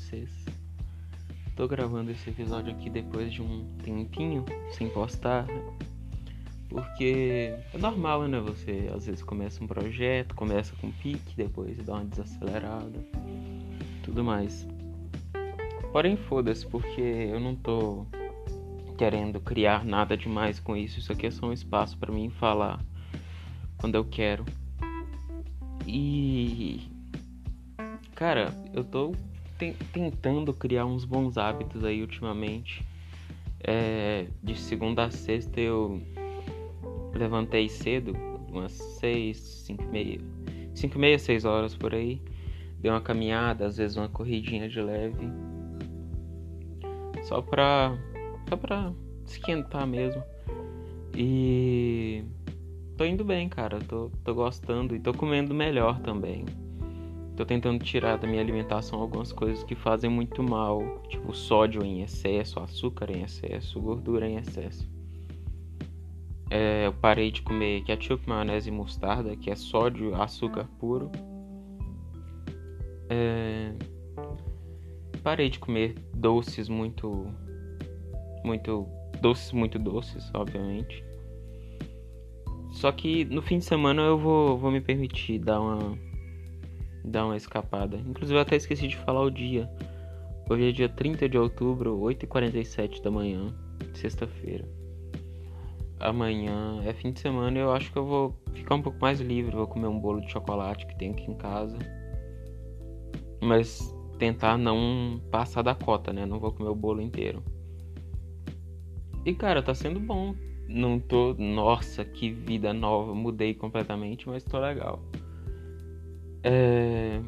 vocês. Tô gravando esse episódio aqui depois de um tempinho sem postar, porque é normal, né? Você às vezes começa um projeto, começa com pique, depois dá uma desacelerada, tudo mais. Porém, foda-se, porque eu não tô querendo criar nada demais com isso. Isso aqui é só um espaço para mim falar quando eu quero. E cara, eu tô te tentando criar uns bons hábitos aí ultimamente. É, de segunda a sexta eu levantei cedo, umas seis, cinco e meia, cinco e meia, seis horas por aí. Dei uma caminhada, às vezes uma corridinha de leve. Só pra, só pra esquentar mesmo. E tô indo bem, cara. Tô, tô gostando e tô comendo melhor também. Tô tentando tirar da minha alimentação algumas coisas que fazem muito mal, tipo sódio em excesso, açúcar em excesso, gordura em excesso. É, eu parei de comer ketchup, maionese e mostarda, que é sódio, açúcar puro. É, parei de comer doces muito, muito doces muito doces, obviamente. Só que no fim de semana eu vou, vou me permitir dar uma dar uma escapada. Inclusive eu até esqueci de falar o dia. Hoje é dia 30 de outubro, 8h47 da manhã, sexta-feira. Amanhã é fim de semana e eu acho que eu vou ficar um pouco mais livre. Vou comer um bolo de chocolate que tem aqui em casa. Mas tentar não passar da cota, né? Não vou comer o bolo inteiro. E cara, tá sendo bom. Não tô. Nossa, que vida nova. Mudei completamente, mas tô legal. É...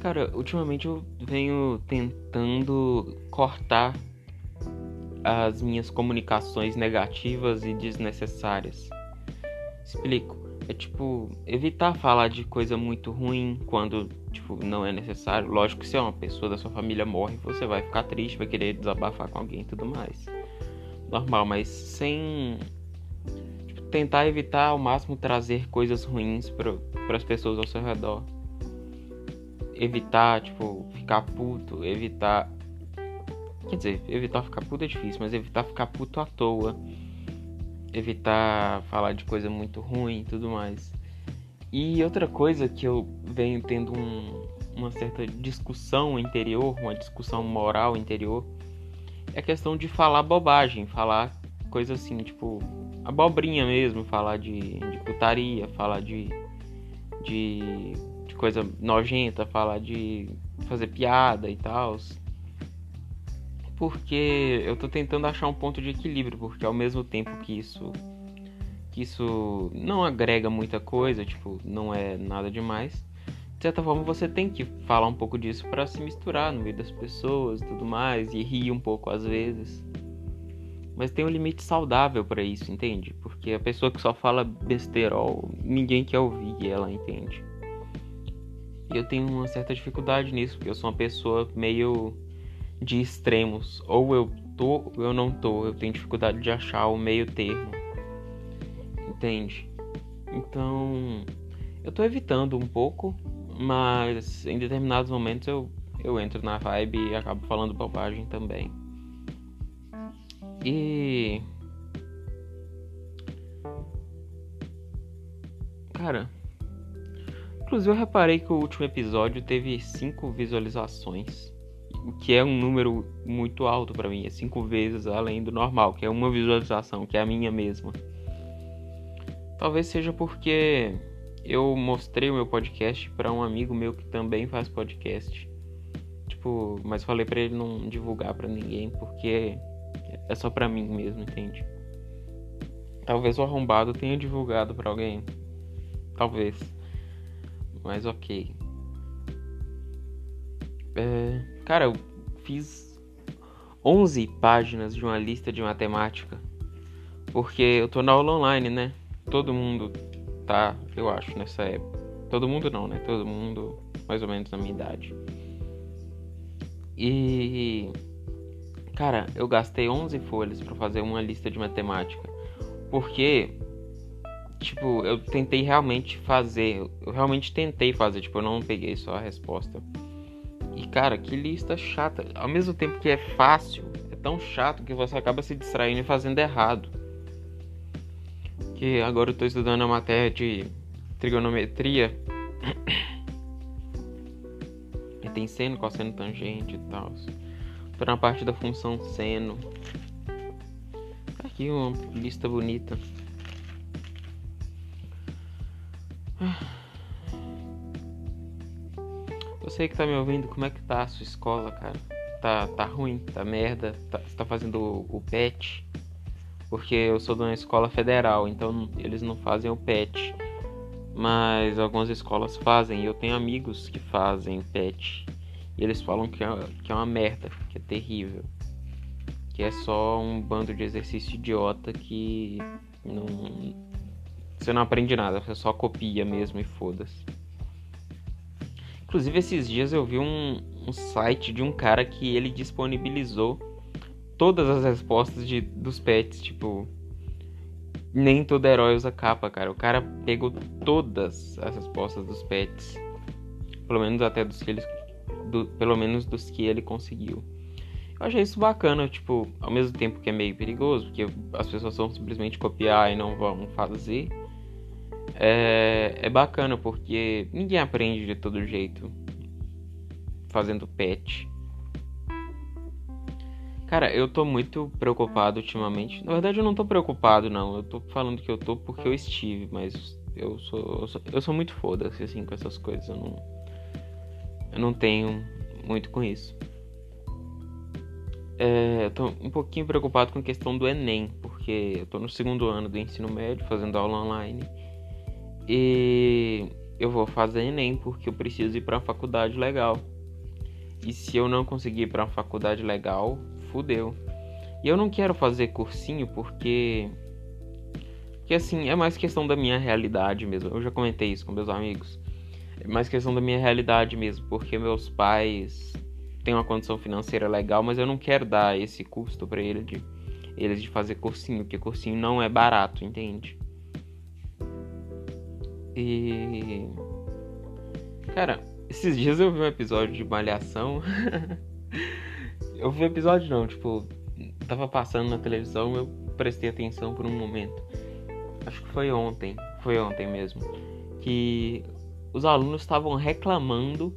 Cara, ultimamente eu venho tentando cortar as minhas comunicações negativas e desnecessárias. Explico. É tipo, evitar falar de coisa muito ruim quando, tipo, não é necessário. Lógico que se é uma pessoa da sua família morre, você vai ficar triste, vai querer desabafar com alguém e tudo mais normal, mas sem tipo, tentar evitar ao máximo trazer coisas ruins para as pessoas ao seu redor. Evitar, tipo, ficar puto, evitar. Quer dizer, evitar ficar puto é difícil, mas evitar ficar puto à toa. Evitar falar de coisa muito ruim e tudo mais. E outra coisa que eu venho tendo um, uma certa discussão interior, uma discussão moral interior, é questão de falar bobagem, falar coisa assim, tipo, abobrinha mesmo, falar de, de putaria, falar de, de, de coisa nojenta, falar de fazer piada e tal. Porque eu tô tentando achar um ponto de equilíbrio, porque ao mesmo tempo que isso que isso não agrega muita coisa, tipo, não é nada demais certa forma você tem que falar um pouco disso para se misturar no meio das pessoas e tudo mais e rir um pouco às vezes. Mas tem um limite saudável para isso, entende? Porque a pessoa que só fala besterol, ninguém quer ouvir ela entende. E eu tenho uma certa dificuldade nisso, porque eu sou uma pessoa meio de extremos. Ou eu tô ou eu não tô. Eu tenho dificuldade de achar o meio termo. Entende? Então, eu tô evitando um pouco mas em determinados momentos eu, eu entro na vibe e acabo falando bobagem também. E. Cara. Inclusive eu reparei que o último episódio teve 5 visualizações. O que é um número muito alto para mim. É 5 vezes além do normal, que é uma visualização, que é a minha mesma. Talvez seja porque eu mostrei o meu podcast para um amigo meu que também faz podcast. Tipo, mas falei para ele não divulgar para ninguém porque é só para mim mesmo, entende? Talvez o arrombado tenha divulgado para alguém. Talvez. Mas ok. É, cara, eu fiz 11 páginas de uma lista de matemática. Porque eu tô na aula online, né? Todo mundo tá, eu acho, nessa época. Todo mundo não, né? Todo mundo mais ou menos na minha idade. E cara, eu gastei 11 folhas para fazer uma lista de matemática. Porque tipo, eu tentei realmente fazer. Eu realmente tentei fazer, tipo, eu não peguei só a resposta. E cara, que lista chata. Ao mesmo tempo que é fácil, é tão chato que você acaba se distraindo e fazendo errado. Que agora eu tô estudando a matéria de trigonometria. e tem seno, cosseno, tangente e tal. Tô na parte da função seno. Aqui uma lista bonita. Você que tá me ouvindo, como é que tá a sua escola, cara? Tá, tá ruim? Tá merda? Tá, você tá fazendo o, o PET? Porque eu sou de uma escola federal, então eles não fazem o PET. Mas algumas escolas fazem, e eu tenho amigos que fazem PET. E eles falam que é, que é uma merda, que é terrível. Que é só um bando de exercício idiota que não. Você não aprende nada, você só copia mesmo e foda-se. Inclusive, esses dias eu vi um, um site de um cara que ele disponibilizou todas as respostas de, dos pets, tipo. Nem todo herói usa capa, cara. O cara pegou todas as respostas dos pets. Pelo menos até dos que ele. Do, pelo menos dos que ele conseguiu. Eu achei isso bacana, tipo, ao mesmo tempo que é meio perigoso, porque as pessoas vão simplesmente copiar e não vão fazer. É, é bacana porque ninguém aprende de todo jeito fazendo pet. Cara, eu tô muito preocupado ultimamente. Na verdade, eu não tô preocupado, não. Eu tô falando que eu tô porque eu estive, mas eu sou, eu sou, eu sou muito foda-se, assim, com essas coisas. Eu não, eu não tenho muito com isso. É, eu tô um pouquinho preocupado com a questão do Enem, porque eu tô no segundo ano do ensino médio, fazendo aula online. E eu vou fazer Enem porque eu preciso ir para uma faculdade legal. E se eu não conseguir ir para uma faculdade legal, fudeu. E eu não quero fazer cursinho porque que assim, é mais questão da minha realidade mesmo. Eu já comentei isso com meus amigos. É mais questão da minha realidade mesmo, porque meus pais têm uma condição financeira legal, mas eu não quero dar esse custo para eles de eles de fazer cursinho, porque cursinho não é barato, entende? E. Cara, esses dias eu vi um episódio de Malhação. eu vi um episódio não, tipo, tava passando na televisão, eu prestei atenção por um momento. Acho que foi ontem, foi ontem mesmo, que os alunos estavam reclamando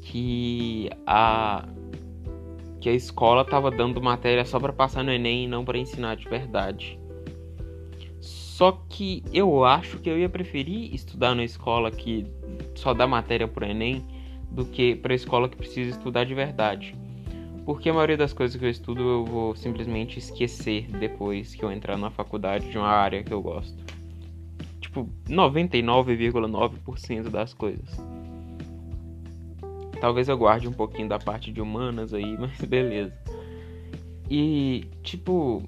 que a que a escola tava dando matéria só para passar no ENEM e não para ensinar de verdade. Só que eu acho que eu ia preferir estudar na escola que só dá matéria pro Enem do que para a escola que precisa estudar de verdade. Porque a maioria das coisas que eu estudo eu vou simplesmente esquecer depois que eu entrar na faculdade de uma área que eu gosto. Tipo, 99,9% das coisas. Talvez eu guarde um pouquinho da parte de humanas aí, mas beleza. E, tipo.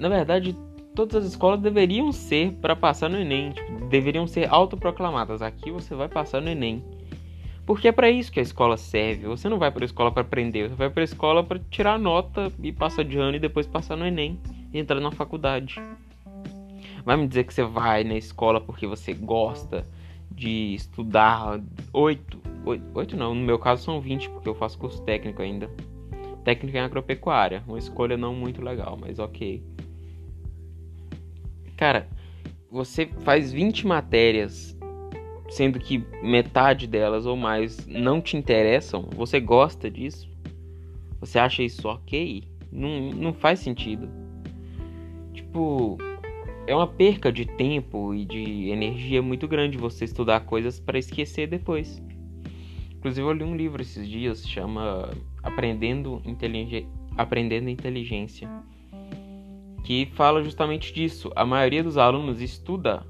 Na verdade, todas as escolas deveriam ser para passar no Enem, tipo, deveriam ser autoproclamadas. Aqui você vai passar no Enem. Porque é para isso que a escola serve. Você não vai para a escola para aprender, você vai para a escola para tirar nota e passar de ano e depois passar no Enem e entrar na faculdade. Vai me dizer que você vai na escola porque você gosta de estudar 8, 8, 8 não, no meu caso são 20 porque eu faço curso técnico ainda. Técnica em agropecuária, uma escolha não muito legal, mas ok. Cara, você faz 20 matérias, sendo que metade delas ou mais não te interessam, você gosta disso? Você acha isso ok? Não, não faz sentido. Tipo, é uma perca de tempo e de energia muito grande você estudar coisas para esquecer depois. Inclusive, eu li um livro esses dias, chama Aprendendo. Aprendendo Inteligência que fala justamente disso. A maioria dos alunos estuda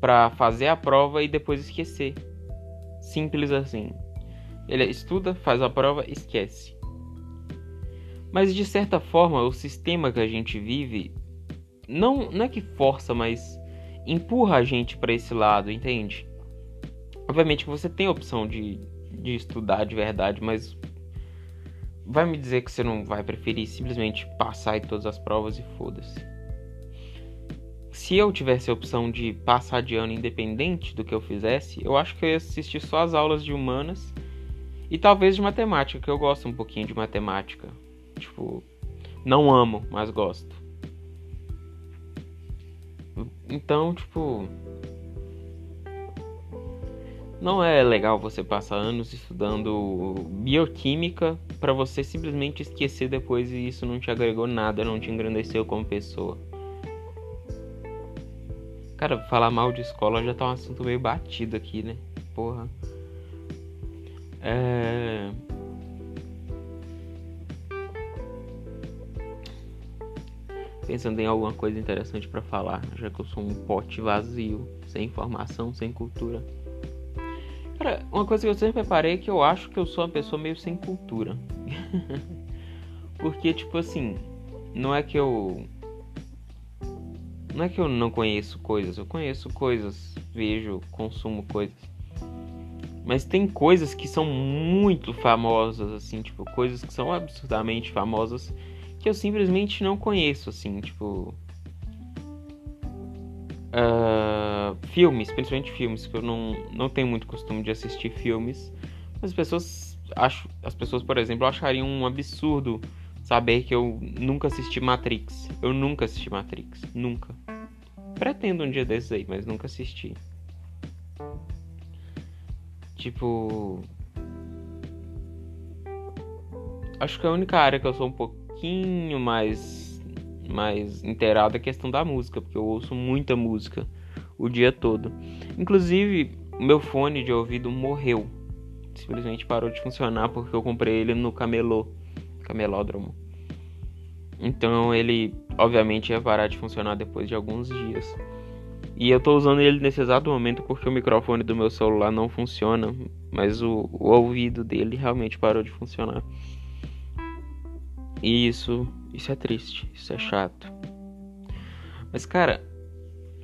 para fazer a prova e depois esquecer. Simples assim. Ele estuda, faz a prova, esquece. Mas de certa forma, o sistema que a gente vive não, não é que força, mas empurra a gente para esse lado, entende? Obviamente que você tem a opção de, de estudar de verdade, mas vai me dizer que você não vai preferir simplesmente passar em todas as provas e foda-se. Se eu tivesse a opção de passar de ano independente do que eu fizesse, eu acho que eu ia assistir só as aulas de humanas e talvez de matemática, que eu gosto um pouquinho de matemática. Tipo, não amo, mas gosto. Então, tipo, não é legal você passar anos estudando bioquímica para você simplesmente esquecer depois e isso não te agregou nada, não te engrandeceu como pessoa. Cara, falar mal de escola já tá um assunto meio batido aqui, né? Porra. É. Pensando em alguma coisa interessante para falar, já que eu sou um pote vazio, sem informação, sem cultura. Cara, uma coisa que eu sempre reparei é que eu acho que eu sou uma pessoa meio sem cultura. Porque, tipo assim, não é que eu. Não é que eu não conheço coisas, eu conheço coisas, vejo, consumo coisas. Mas tem coisas que são muito famosas, assim, tipo, coisas que são absurdamente famosas que eu simplesmente não conheço, assim, tipo. Uh, filmes, principalmente filmes, que eu não, não tenho muito costume de assistir filmes. Mas as pessoas, acho, as pessoas, por exemplo, achariam um absurdo saber que eu nunca assisti Matrix. Eu nunca assisti Matrix, nunca. Pretendo um dia desses aí, mas nunca assisti. Tipo. Acho que a única área que eu sou um pouquinho mais mais inteirado é a questão da música, porque eu ouço muita música o dia todo. Inclusive, meu fone de ouvido morreu. Simplesmente parou de funcionar porque eu comprei ele no camelô, camelódromo. Então ele, obviamente, ia parar de funcionar depois de alguns dias. E eu tô usando ele nesse exato momento porque o microfone do meu celular não funciona, mas o, o ouvido dele realmente parou de funcionar. E isso, isso é triste, isso é chato. Mas cara,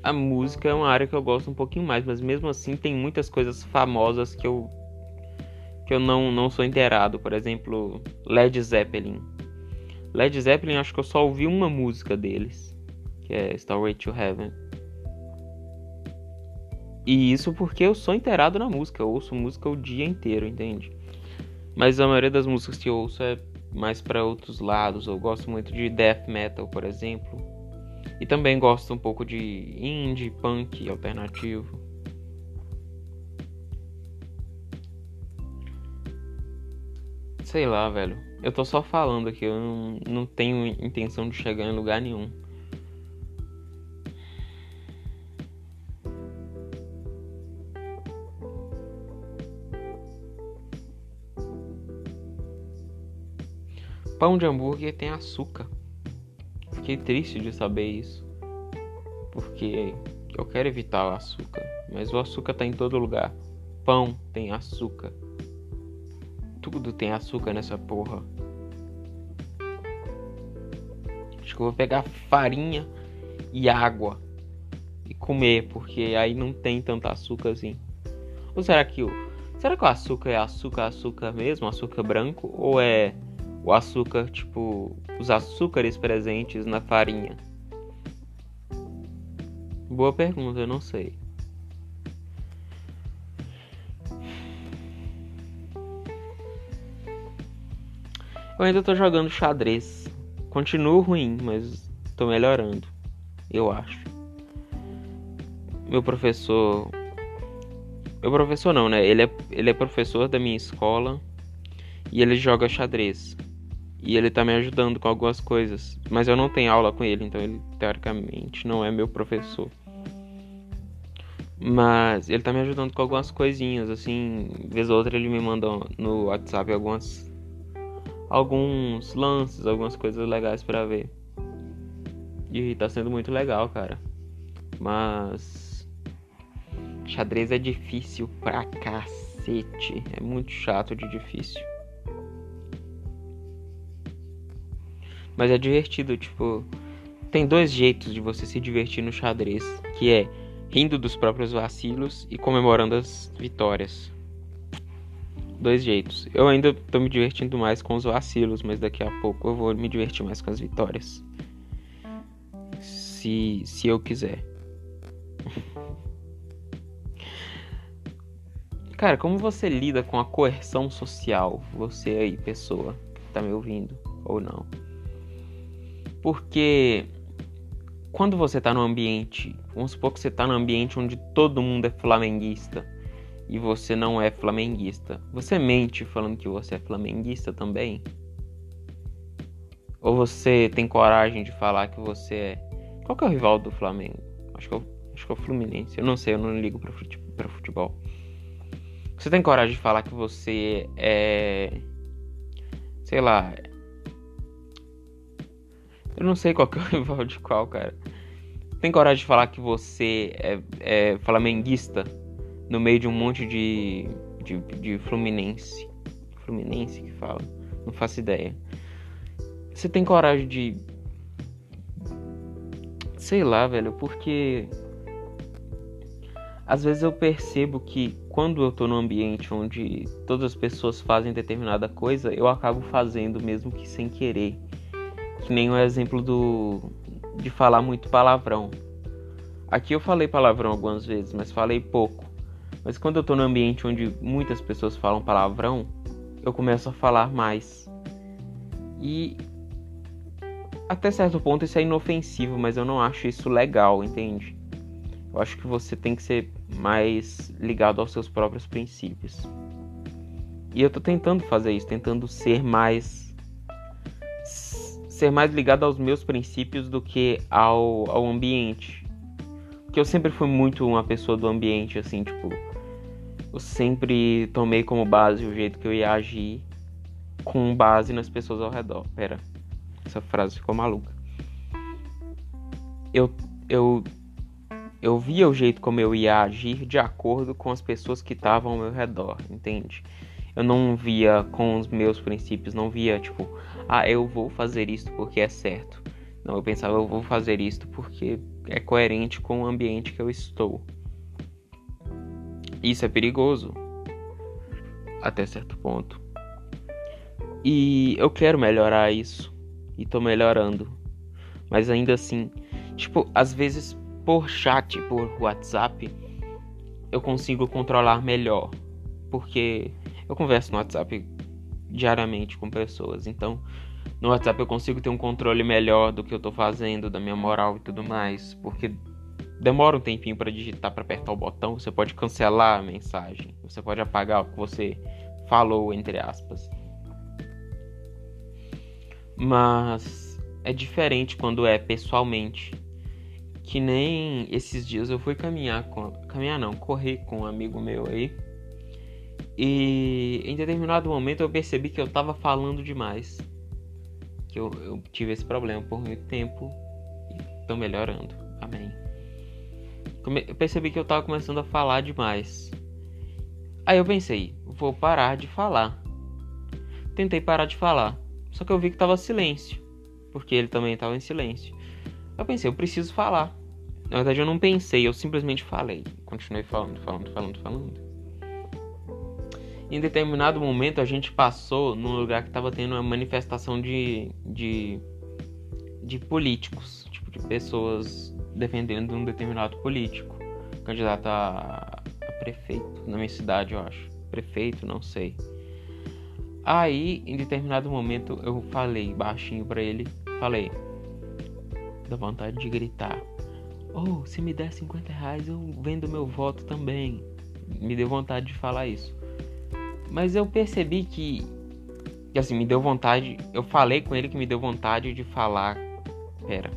a música é uma área que eu gosto um pouquinho mais, mas mesmo assim tem muitas coisas famosas que eu que eu não não sou inteirado, por exemplo, Led Zeppelin. Led Zeppelin acho que eu só ouvi uma música deles, que é Starway to Heaven. E isso porque eu sou inteirado na música, eu ouço música o dia inteiro, entende? Mas a maioria das músicas que eu ouço é mais para outros lados. Eu gosto muito de death metal, por exemplo. E também gosto um pouco de indie, punk alternativo. Sei lá, velho. Eu tô só falando aqui, eu não, não tenho intenção de chegar em lugar nenhum. pão de hambúrguer tem açúcar. Fiquei triste de saber isso. Porque eu quero evitar o açúcar. Mas o açúcar tá em todo lugar. Pão tem açúcar. Tudo tem açúcar nessa porra. Acho que eu vou pegar farinha e água e comer, porque aí não tem tanto açúcar assim. Ou será que o será que o açúcar é açúcar açúcar mesmo, açúcar branco ou é o açúcar, tipo, os açúcares presentes na farinha? Boa pergunta, eu não sei. Eu ainda tô jogando xadrez. Continuo ruim, mas tô melhorando. Eu acho. Meu professor. Meu professor não, né? Ele é, ele é professor da minha escola e ele joga xadrez. E ele tá me ajudando com algumas coisas. Mas eu não tenho aula com ele, então ele teoricamente não é meu professor. Mas ele tá me ajudando com algumas coisinhas, assim, vez ou outra ele me manda no WhatsApp algumas alguns lances, algumas coisas legais para ver. E tá sendo muito legal, cara. Mas xadrez é difícil pra cacete. É muito chato de difícil. Mas é divertido, tipo. Tem dois jeitos de você se divertir no xadrez, que é rindo dos próprios vacilos e comemorando as vitórias. Dois jeitos. Eu ainda tô me divertindo mais com os vacilos, mas daqui a pouco eu vou me divertir mais com as vitórias. se, se eu quiser. Cara, como você lida com a coerção social? Você aí, pessoa que tá me ouvindo ou não? Porque quando você tá no ambiente, vamos supor que você tá no ambiente onde todo mundo é flamenguista e você não é flamenguista, você mente falando que você é flamenguista também? Ou você tem coragem de falar que você é. Qual que é o rival do Flamengo? Acho que é o, acho que é o Fluminense. Eu não sei, eu não ligo pra futebol. Você tem coragem de falar que você é. Sei lá. Eu não sei qual que é o rival de qual, cara. Tem coragem de falar que você é, é flamenguista no meio de um monte de, de, de Fluminense. Fluminense que fala. Não faço ideia. Você tem coragem de. Sei lá, velho, porque. Às vezes eu percebo que quando eu tô num ambiente onde todas as pessoas fazem determinada coisa, eu acabo fazendo mesmo que sem querer. Que nem o exemplo do de falar muito palavrão. Aqui eu falei palavrão algumas vezes, mas falei pouco. Mas quando eu tô num ambiente onde muitas pessoas falam palavrão, eu começo a falar mais. E até certo ponto isso é inofensivo, mas eu não acho isso legal, entende? Eu acho que você tem que ser mais ligado aos seus próprios princípios. E eu tô tentando fazer isso, tentando ser mais ser mais ligado aos meus princípios do que ao, ao ambiente. Porque eu sempre fui muito uma pessoa do ambiente, assim, tipo, eu sempre tomei como base o jeito que eu ia agir com base nas pessoas ao redor. Pera. Essa frase ficou maluca. Eu, eu, eu via o jeito como eu ia agir de acordo com as pessoas que estavam ao meu redor, entende? Eu não via com os meus princípios, não via tipo, ah, eu vou fazer isto porque é certo. Não, eu pensava, eu vou fazer isto porque é coerente com o ambiente que eu estou. Isso é perigoso. Até certo ponto. E eu quero melhorar isso e tô melhorando. Mas ainda assim, tipo, às vezes por chat, por WhatsApp, eu consigo controlar melhor. Porque eu converso no WhatsApp diariamente com pessoas. Então, no WhatsApp eu consigo ter um controle melhor do que eu tô fazendo, da minha moral e tudo mais. Porque demora um tempinho para digitar, para apertar o botão. Você pode cancelar a mensagem. Você pode apagar o que você falou, entre aspas. Mas é diferente quando é pessoalmente. Que nem esses dias eu fui caminhar com. Caminhar não, correr com um amigo meu aí. E em determinado momento eu percebi que eu tava falando demais. Que eu, eu tive esse problema por muito tempo. E tô melhorando. Amém. Eu percebi que eu tava começando a falar demais. Aí eu pensei, vou parar de falar. Tentei parar de falar. Só que eu vi que tava silêncio, porque ele também tava em silêncio. Eu pensei, eu preciso falar. Na verdade, eu não pensei, eu simplesmente falei. Continuei falando, falando, falando, falando. Em determinado momento, a gente passou num lugar que tava tendo uma manifestação de, de, de políticos, tipo, de pessoas defendendo um determinado político, candidato a, prefeito na minha cidade, eu acho. Prefeito, não sei. Aí, em determinado momento, eu falei baixinho para ele, falei, da vontade de gritar, oh, se me der 50 reais eu vendo meu voto também. Me deu vontade de falar isso. Mas eu percebi que, que assim, me deu vontade, eu falei com ele que me deu vontade de falar, pera.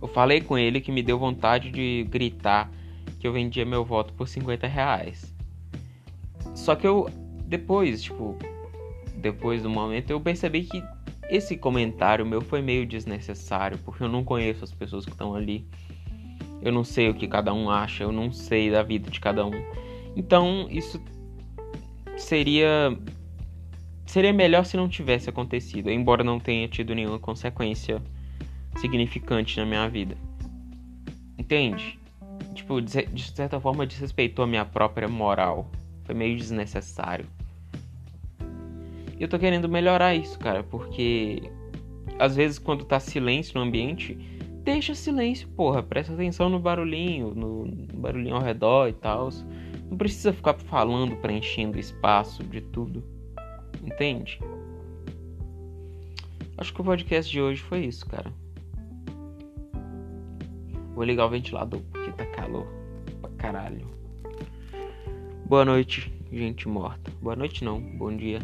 Eu falei com ele que me deu vontade de gritar que eu vendia meu voto por 50 reais. Só que eu depois, tipo, depois do momento, eu percebi que esse comentário meu foi meio desnecessário, porque eu não conheço as pessoas que estão ali. Eu não sei o que cada um acha, eu não sei da vida de cada um. Então, isso seria seria melhor se não tivesse acontecido, embora não tenha tido nenhuma consequência significante na minha vida. Entende? Tipo, de certa forma desrespeitou a minha própria moral. Foi meio desnecessário. E eu tô querendo melhorar isso, cara, porque às vezes quando tá silêncio no ambiente, deixa silêncio, porra. Presta atenção no barulhinho, no barulhinho ao redor e tal. Não precisa ficar falando, preenchendo espaço de tudo. Entende? Acho que o podcast de hoje foi isso, cara. Vou ligar o ventilador porque tá calor pra caralho. Boa noite, gente morta. Boa noite não, bom dia.